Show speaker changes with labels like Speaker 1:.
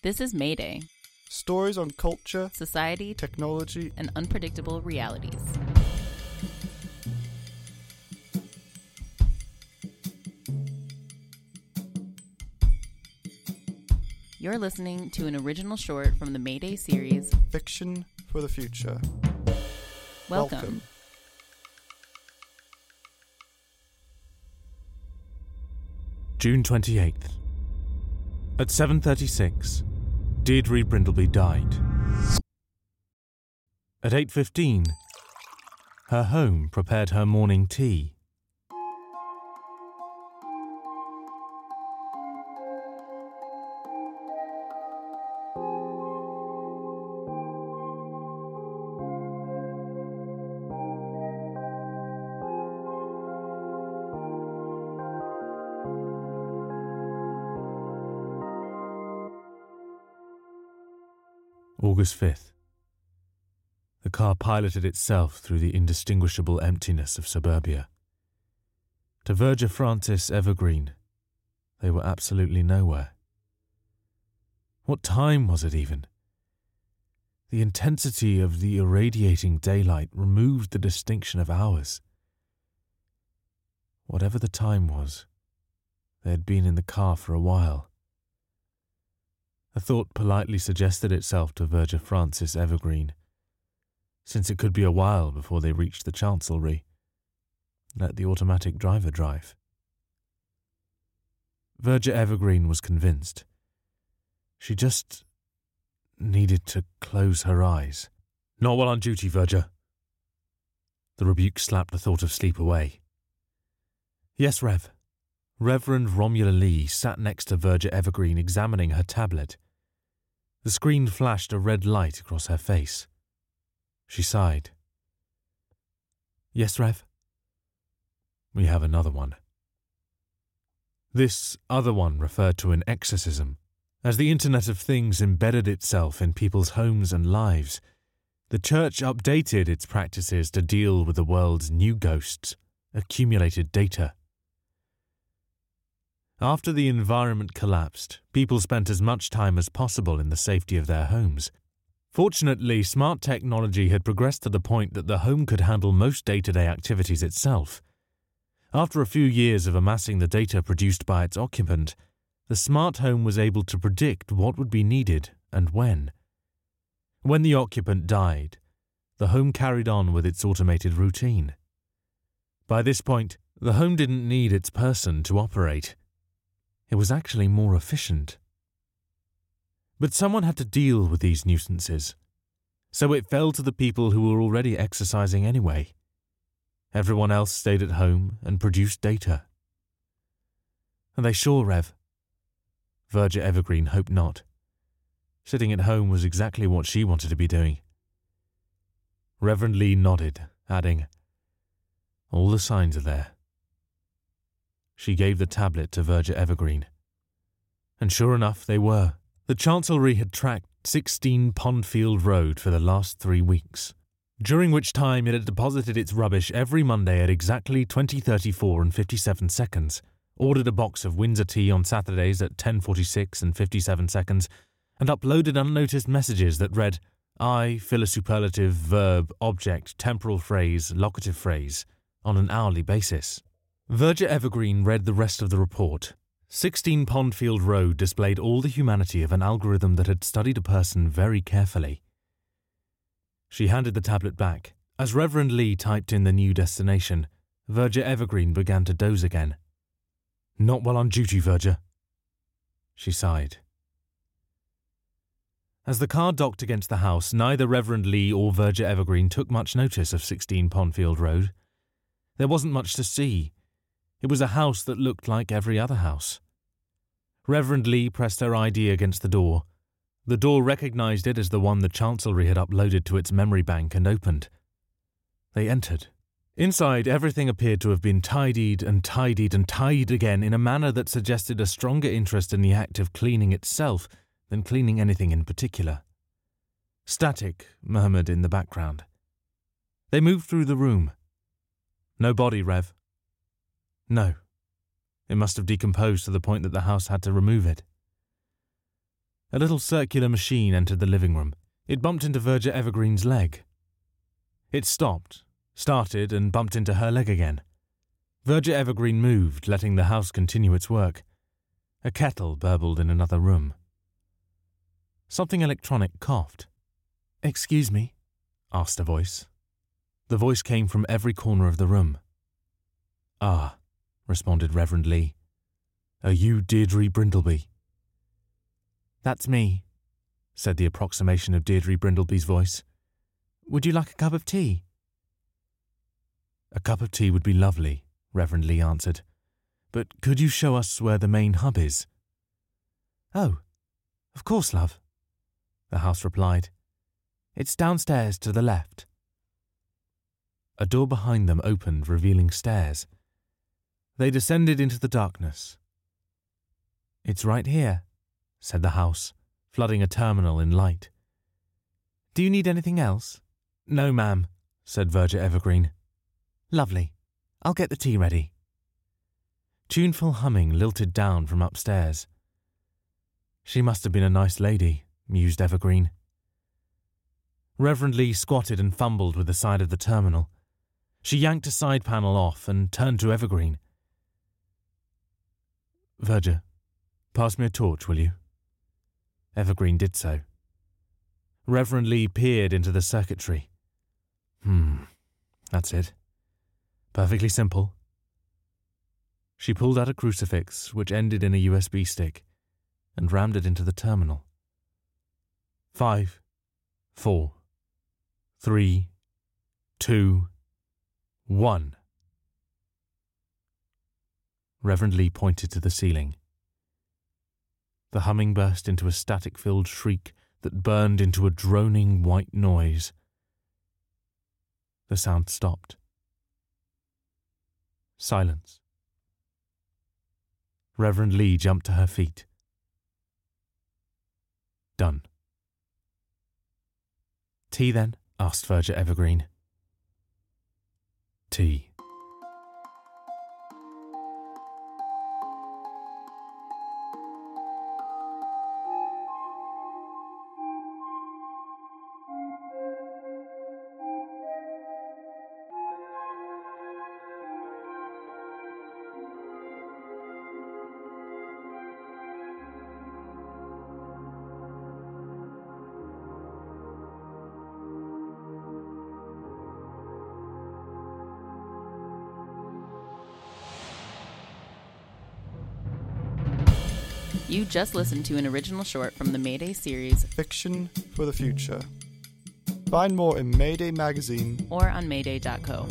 Speaker 1: This is Mayday,
Speaker 2: Stories on culture,
Speaker 1: society,
Speaker 2: technology,
Speaker 1: and unpredictable realities. You're listening to an original short from the Mayday series.
Speaker 2: fiction for the future.
Speaker 1: Welcome.
Speaker 3: June 28th. At 7:36, Deirdre Brindleby died. At 8:15, her home prepared her morning tea. August 5th. The car piloted itself through the indistinguishable emptiness of suburbia. To Verger Francis Evergreen, they were absolutely nowhere. What time was it even? The intensity of the irradiating daylight removed the distinction of hours. Whatever the time was, they had been in the car for a while. A thought politely suggested itself to Verger Francis Evergreen, since it could be a while before they reached the Chancellery. Let the automatic driver drive. Verger Evergreen was convinced. She just needed to close her eyes. Not while on duty, Verger. The rebuke slapped the thought of sleep away. Yes, Rev. Reverend Romula Lee sat next to Verger Evergreen examining her tablet. The screen flashed a red light across her face. She sighed. Yes, Rev? We have another one. This other one referred to an exorcism. As the Internet of Things embedded itself in people's homes and lives, the Church updated its practices to deal with the world's new ghosts, accumulated data. After the environment collapsed, people spent as much time as possible in the safety of their homes. Fortunately, smart technology had progressed to the point that the home could handle most day to day activities itself. After a few years of amassing the data produced by its occupant, the smart home was able to predict what would be needed and when. When the occupant died, the home carried on with its automated routine. By this point, the home didn't need its person to operate. It was actually more efficient. But someone had to deal with these nuisances, so it fell to the people who were already exercising anyway. Everyone else stayed at home and produced data. Are they sure, Rev? Verger Evergreen hoped not. Sitting at home was exactly what she wanted to be doing. Reverend Lee nodded, adding, All the signs are there. She gave the tablet to Verger Evergreen. And sure enough, they were. The Chancellery had tracked 16 Pondfield Road for the last three weeks, during which time it had deposited its rubbish every Monday at exactly 20.34 and 57 seconds, ordered a box of Windsor tea on Saturdays at 10.46 and 57 seconds, and uploaded unnoticed messages that read, I fill a superlative, verb, object, temporal phrase, locative phrase, on an hourly basis. Verger Evergreen read the rest of the report. 16 Pondfield Road displayed all the humanity of an algorithm that had studied a person very carefully. She handed the tablet back. As Reverend Lee typed in the new destination, Verger Evergreen began to doze again. Not while on duty, Verger. She sighed. As the car docked against the house, neither Reverend Lee or Verger Evergreen took much notice of 16 Pondfield Road. There wasn't much to see. It was a house that looked like every other house. Reverend Lee pressed her ID against the door. The door recognized it as the one the Chancellery had uploaded to its memory bank and opened. They entered. Inside, everything appeared to have been tidied and tidied and tidied again in a manner that suggested a stronger interest in the act of cleaning itself than cleaning anything in particular. Static murmured in the background. They moved through the room. No body, Rev. No. It must have decomposed to the point that the house had to remove it. A little circular machine entered the living room. It bumped into Verger Evergreen's leg. It stopped, started, and bumped into her leg again. Verger Evergreen moved, letting the house continue its work. A kettle burbled in another room. Something electronic coughed. Excuse me? asked a voice. The voice came from every corner of the room. Ah, responded Reverend Lee. Are you Deirdre Brindleby? That's me, said the approximation of Deirdre Brindleby's voice. Would you like a cup of tea? A cup of tea would be lovely, Reverend Lee answered. But could you show us where the main hub is? Oh, of course, love, the house replied. It's downstairs to the left. A door behind them opened, revealing stairs. They descended into the darkness. It's right here, said the house, flooding a terminal in light. Do you need anything else? No, ma'am, said Verger Evergreen. Lovely. I'll get the tea ready. Tuneful humming lilted down from upstairs. She must have been a nice lady, mused Evergreen. Reverend Lee squatted and fumbled with the side of the terminal. She yanked a side panel off and turned to Evergreen. Verger, pass me a torch, will you? Evergreen did so. Reverend Lee peered into the circuitry. Hmm, that's it. Perfectly simple. She pulled out a crucifix, which ended in a USB stick, and rammed it into the terminal. Five, four, three, two, one. Reverend Lee pointed to the ceiling. The humming burst into a static filled shriek that burned into a droning white noise. The sound stopped. Silence. Reverend Lee jumped to her feet. Done. Tea then? asked Verger Evergreen. Tea.
Speaker 1: You just listened to an original short from the Mayday series
Speaker 2: Fiction for the future. Find more in Mayday Magazine
Speaker 1: or on Mayday.co.